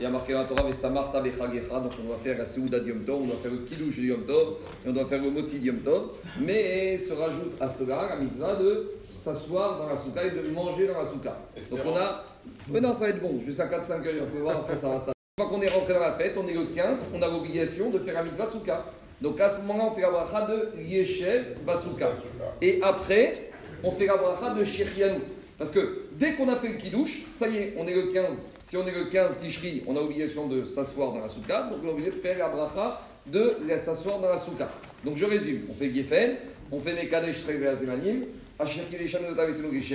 il y a marqué dans la Torah, Vesamarta Bechagecha, donc on doit faire la Seuda Yom Tov, on doit faire le Kiddush de Yom Tov, et on doit faire le Motzi Yom Tov. Mais se rajoute à cela la mitzvah de s'asseoir dans la souka et de manger dans la souka. Donc on a. Mais non, ça va être bon, jusqu'à 4-5 heures, on peut voir, après ça va. Ça. Une fois qu'on est rentré dans la fête, on est le 15, on a l'obligation de faire la mitzvah de souka. Donc à ce moment-là, on fait la bracha de Yeshev Basuka. Et après, on fait la bracha de Shirianou. Parce que dès qu'on a fait le kidouche, ça y est, on est le 15. Si on est le 15 Tishri, on a l'obligation de s'asseoir dans la souka. Donc on est obligé de faire la bracha de s'asseoir dans la souka. Donc je résume. On fait Gefen, on fait Mekadesh Shrevazemanim,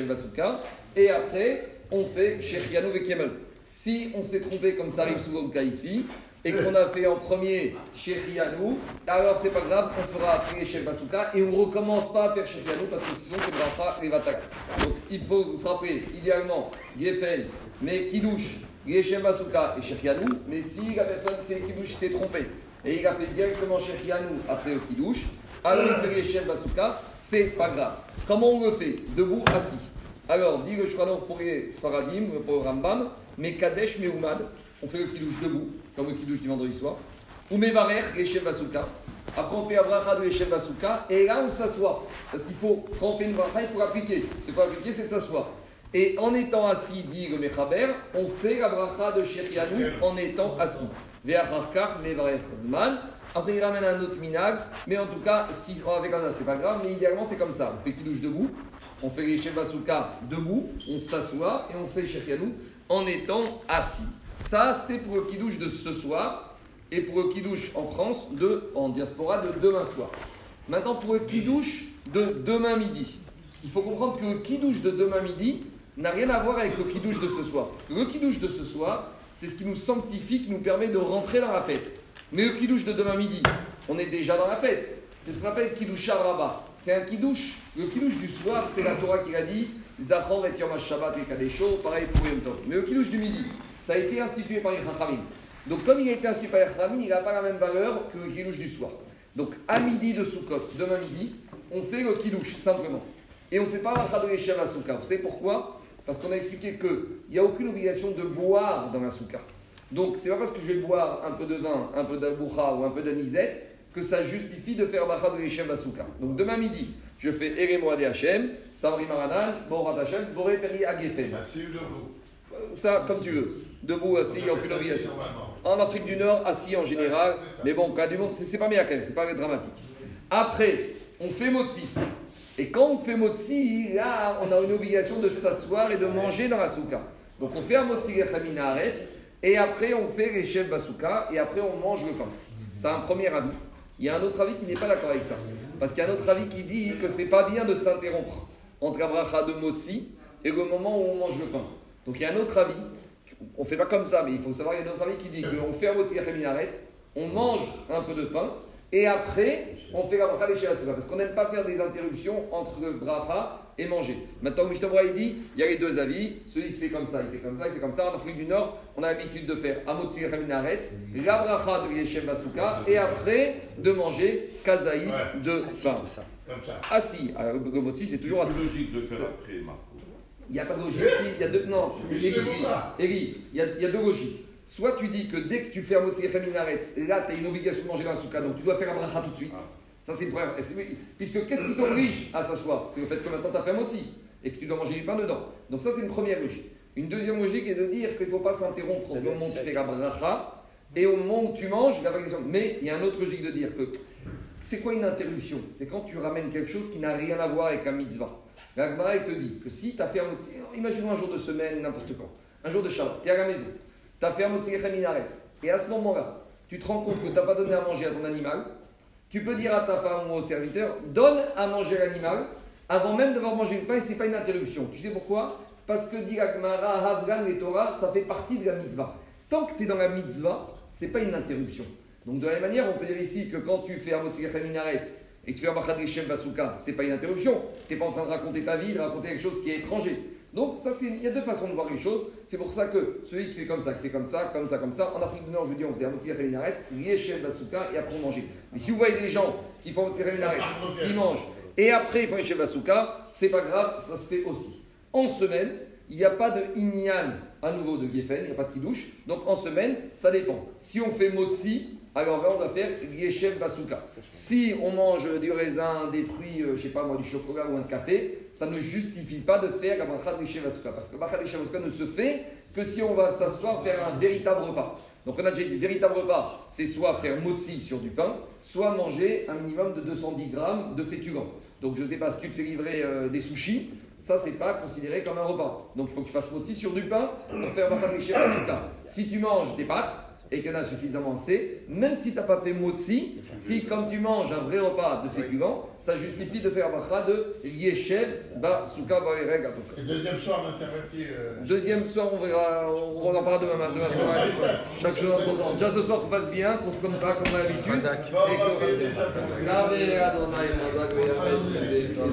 Basuka. Et après, on fait Shechianou Vekemel. Si on s'est trompé, comme ça arrive souvent le cas ici, et qu'on a fait en premier Shechianou, alors c'est pas grave, on fera après Shel Basuka et on recommence pas à faire Shechianou parce que sinon c'est Bracha et Vatak. Donc il faut se rappeler, idéalement, Gefen, mais Kiddush, Yeshem Basuka et Shechianou, mais si la personne qui fait Kiddush s'est trompée et il a fait directement Shechianou après le Kiddush, alors il fait Yeshem Basuka, c'est pas grave. Comment on le fait? Debout, assis. Alors, dit le Shranor pour les Sfaradim, pour le Rambam, mais Kadesh Meumad, on fait le Kiddush debout, comme le Kiddush du vendredi soir. Ou Mevarech, Yeshem Basuka. Après, on fait Abracha de Yeshem Basuka, et là, on s'assoit. Parce qu'il faut, quand on fait une bracha, il faut l'appliquer. C'est pas appliquer, c'est de s'asseoir. Et en étant assis, dit le Mechaber, on fait la bracha de Shechianou en étant assis. Après, il ramène un autre minag, mais en tout cas, si on fait comme ça, c'est pas grave, mais idéalement, c'est comme ça. On fait Kiddush debout, on fait les Basuka debout, on s'assoit et on fait Shechianou en étant assis. Ça, c'est pour le Kiddush de ce soir et pour le Kiddush en France, de, en diaspora, de demain soir. Maintenant, pour le Kiddush de demain midi, il faut comprendre que le Kiddush de demain midi n'a rien à voir avec le Kiddush de ce soir. Parce que le Kiddush de ce soir, c'est ce qui nous sanctifie, qui nous permet de rentrer dans la fête. Mais le Kiddush de demain midi, on est déjà dans la fête. C'est ce qu'on appelle Kiddush Rabat. C'est un Kiddush. Le Kiddush du soir, c'est la Torah qui a dit Zachor et Yom Shabbat et Kadesho, pareil pour Yom Tov. Mais le Kiddush du midi, ça a été institué par les Chachamim. Donc, comme il a été institué par les Chachamim, il n'a pas la même valeur que le Kiddush du soir. Donc, à midi de Sukkot, demain midi, on fait le Kiddush, simplement. Et on ne fait pas la de Yeshev à Sukkah. Vous savez pourquoi? Parce qu'on a expliqué qu'il n'y a aucune obligation de boire dans la Sukkah. Donc, c'est pas parce que je vais boire un peu de vin, un peu d'aboucha ou un peu d'anisette que ça justifie de faire Bacha de Yeshem Basuka. Donc, demain midi, je fais Eremo de Hachem, Samri Maranan, Borat Hachem, Boré Peri Agefen. Assis ou debout Ça, comme tu veux. Debout, assis, il n'y a aucune obligation. En Afrique du Nord, assis en général. Mais bon, cas du monde, c'est pas bien quand même, c'est pas dramatique. Après, on fait Motzi. Et quand on fait Motzi, là, on a une obligation de s'asseoir et de manger dans la souka. Donc, on fait un Motzi Aret. Et après, on fait les chefs Basuka, et après, on mange le pain. C'est un premier avis. Il y a un autre avis qui n'est pas d'accord avec ça. Parce qu'il y a un autre avis qui dit que c'est pas bien de s'interrompre entre la bracha de Motzi et le moment où on mange le pain. Donc il y a un autre avis, on ne fait pas comme ça, mais il faut savoir, il y a un autre avis qui dit qu'on fait un Motzi Minaret, on mange un peu de pain, et après, on fait la bracha des Shirasuka. Parce qu'on n'aime pas faire des interruptions entre le bracha et manger. Maintenant, Mishtabra, il dit, il y a les deux avis. Celui qui fait comme ça, il fait comme ça, il fait comme ça. En Afrique du Nord, on a l'habitude de faire Amotzi Raminaret, la bracha de Yeshem Basuka, et après, de manger Kazaït de pain. Assis. Ah, le motzi, c'est toujours assis. C'est logique de faire après, Marco. Il n'y a pas de logique. Il y a deux, non, Eri, il, y a, il y a deux logiques. Soit tu dis que dès que tu fais un Raminaret, là, tu as une obligation de manger dans la souka, donc tu dois faire la bracha tout de suite. Ça, c'est une première. Puisque qu'est-ce qui t'oblige à s'asseoir? C'est le fait que maintenant tu as fait un moti et que tu dois manger du pain dedans. Donc, ça, c'est une première logique. Une deuxième logique est de dire qu'il ne faut pas s'interrompre au moment où tu fais la bracha et au moment où tu manges la question. Mais il y a une autre logique de dire que c'est quoi une interruption? C'est quand tu ramènes quelque chose qui n'a rien à voir avec un mitzvah. La Gemara, te dit que si tu as fait un moti, imaginons un jour de semaine, n'importe quand, un jour de Shabbat, tu es à la maison, tu as fait un et à ce moment-là, tu te rends compte que tu n'as pas donné à manger à ton animal, tu peux dire à ta femme ou au serviteur, donne à manger l'animal avant même d'avoir mangé le pain et ce n'est pas une interruption. Tu sais pourquoi? Parce que dit Havgan et Torah, ça fait partie de la mitzvah. Tant que tu es dans la mitzvah, ce n'est pas une interruption. Donc de la même manière, on peut dire ici que quand tu fais un minaret et que tu fais un bachad basuka, ce n'est pas une interruption. Tu n'es pas en train de raconter ta vie, de raconter quelque chose qui est étranger. Donc, ça, il y a deux façons de voir les choses. C'est pour ça que celui qui fait comme ça, qui fait comme ça, comme ça, comme ça, en Afrique du Nord, je veux dire, on faisait Amotzi Minaret, Riechel Basuka, et après on mangeait. Mais si vous voyez des gens qui font Amotzi Minaret, qui mangent, et après ils font Riechel Basuka, c'est pas grave, ça se fait aussi. En semaine, il n'y a pas de Inyan à nouveau de Geffen, il n'y a pas de kidouche. Donc en semaine, ça dépend. Si on fait motzi, alors on doit faire Yeshem Basuka. Si on mange du raisin, des fruits, euh, je sais pas moi, du chocolat ou un café, ça ne justifie pas de faire la Basuka. Parce que Yeshem Basuka ne se fait que si on va s'asseoir faire un véritable repas. Donc on a déjà dit, véritable repas, c'est soit faire motzi sur du pain, soit manger un minimum de 210 grammes de féculents. Donc je ne sais pas, si tu te fais livrer euh, des sushis, ça c'est pas considéré comme un repas. Donc il faut que tu fasses motzi sur du pain pour faire bracha de Yeshem Basuka. Si tu manges des pâtes, et qu'il y en a suffisamment assez, même si tu n'as pas fait motzi, si comme tu manges un vrai repas de féculents, ça justifie de faire bracha de yeshev ba souka ba ereg à peu près. Et deuxième soir, euh, Deuxième soir, on verra, on en parlera demain, demain soir. Chaque chose en son temps. Déjà ce soir, qu'on fasse bien, qu'on se comme pas comme. Bon, Et qu'on fasse payer bien.